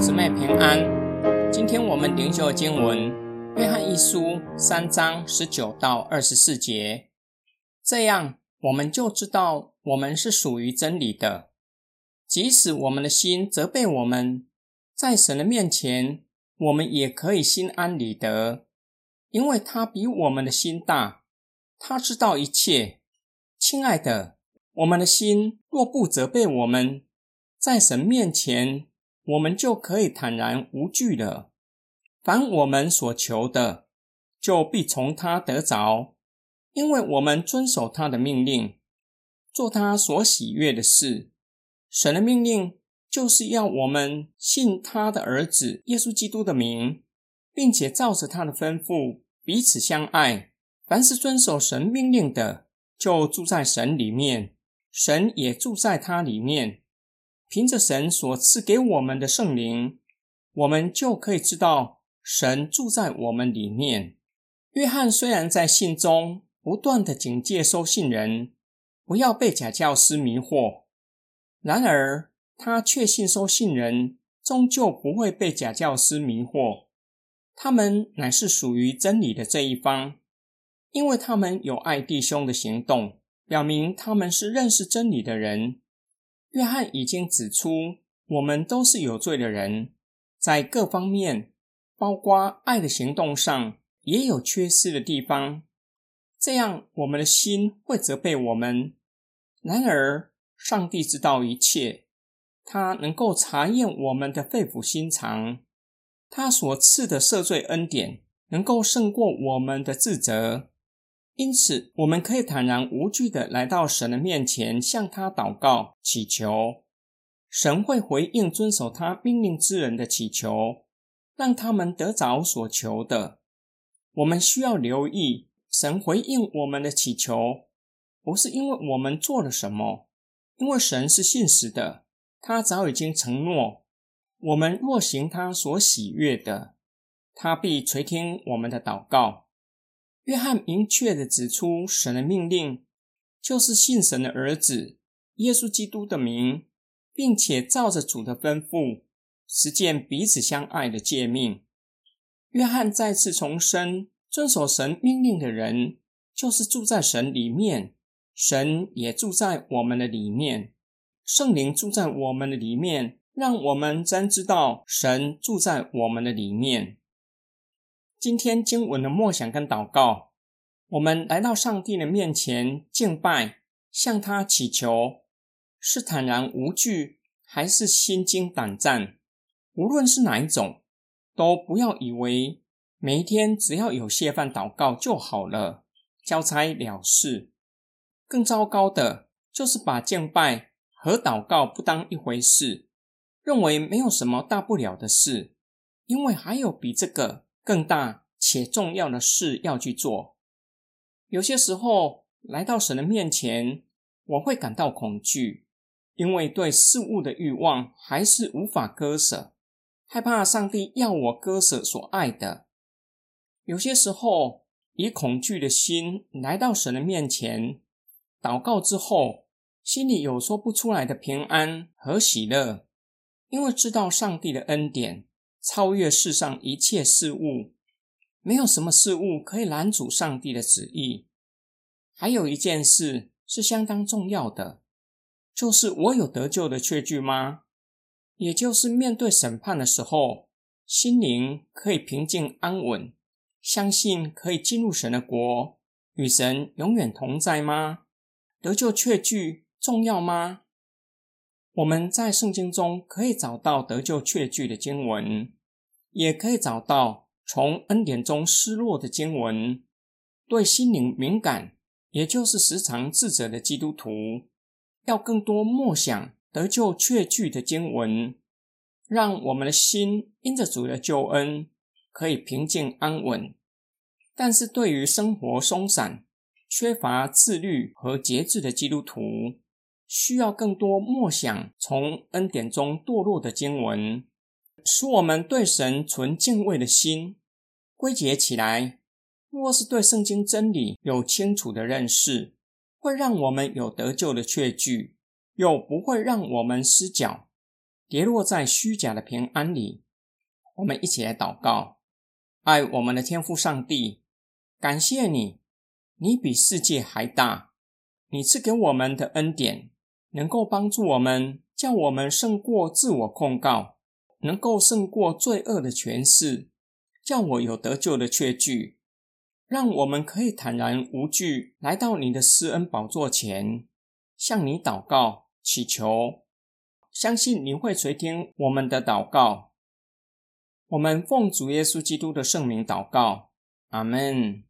姊妹平安。今天我们灵修经文《约翰一书》三章十九到二十四节。这样，我们就知道我们是属于真理的，即使我们的心责备我们，在神的面前，我们也可以心安理得，因为他比我们的心大，他知道一切。亲爱的，我们的心若不责备我们，在神面前，我们就可以坦然无惧了。凡我们所求的，就必从他得着，因为我们遵守他的命令，做他所喜悦的事。神的命令就是要我们信他的儿子耶稣基督的名，并且照着他的吩咐彼此相爱。凡是遵守神命令的，就住在神里面，神也住在他里面。凭着神所赐给我们的圣灵，我们就可以知道神住在我们里面。约翰虽然在信中不断的警戒收信人，不要被假教师迷惑，然而他确信收信人终究不会被假教师迷惑，他们乃是属于真理的这一方，因为他们有爱弟兄的行动，表明他们是认识真理的人。约翰已经指出，我们都是有罪的人，在各方面，包括爱的行动上，也有缺失的地方。这样，我们的心会责备我们。然而，上帝知道一切，他能够查验我们的肺腑心肠，他所赐的赦罪恩典，能够胜过我们的自责。因此，我们可以坦然无惧地来到神的面前，向他祷告、祈求。神会回应遵守他命令之人的祈求，让他们得着所求的。我们需要留意，神回应我们的祈求，不是因为我们做了什么，因为神是信实的，他早已经承诺，我们若行他所喜悦的，他必垂听我们的祷告。约翰明确地指出，神的命令就是信神的儿子耶稣基督的名，并且照着主的吩咐实践彼此相爱的诫命。约翰再次重申，遵守神命令的人就是住在神里面，神也住在我们的里面，圣灵住在我们的里面，让我们真知道神住在我们的里面。今天经文的默想跟祷告，我们来到上帝的面前敬拜，向他祈求，是坦然无惧，还是心惊胆战？无论是哪一种，都不要以为每一天只要有谢饭祷告就好了，交差了事。更糟糕的就是把敬拜和祷告不当一回事，认为没有什么大不了的事，因为还有比这个。更大且重要的事要去做。有些时候来到神的面前，我会感到恐惧，因为对事物的欲望还是无法割舍，害怕上帝要我割舍所爱的。有些时候以恐惧的心来到神的面前，祷告之后，心里有说不出来的平安和喜乐，因为知道上帝的恩典。超越世上一切事物，没有什么事物可以拦阻上帝的旨意。还有一件事是相当重要的，就是我有得救的确据吗？也就是面对审判的时候，心灵可以平静安稳，相信可以进入神的国，与神永远同在吗？得救确据重要吗？我们在圣经中可以找到得救确据的经文，也可以找到从恩典中失落的经文。对心灵敏感，也就是时常自责的基督徒，要更多默想得救确据的经文，让我们的心因着主的救恩可以平静安稳。但是对于生活松散、缺乏自律和节制的基督徒，需要更多默想从恩典中堕落的经文，使我们对神存敬畏的心。归结起来，若是对圣经真理有清楚的认识，会让我们有得救的确据，又不会让我们失脚。跌落在虚假的平安里。我们一起来祷告：爱我们的天父上帝，感谢你，你比世界还大，你赐给我们的恩典，能够帮助我们，叫我们胜过自我控告，能够胜过罪恶的权势，叫我有得救的确据。让我们可以坦然无惧来到你的施恩宝座前，向你祷告、祈求，相信你会垂听我们的祷告。我们奉主耶稣基督的圣名祷告，阿门。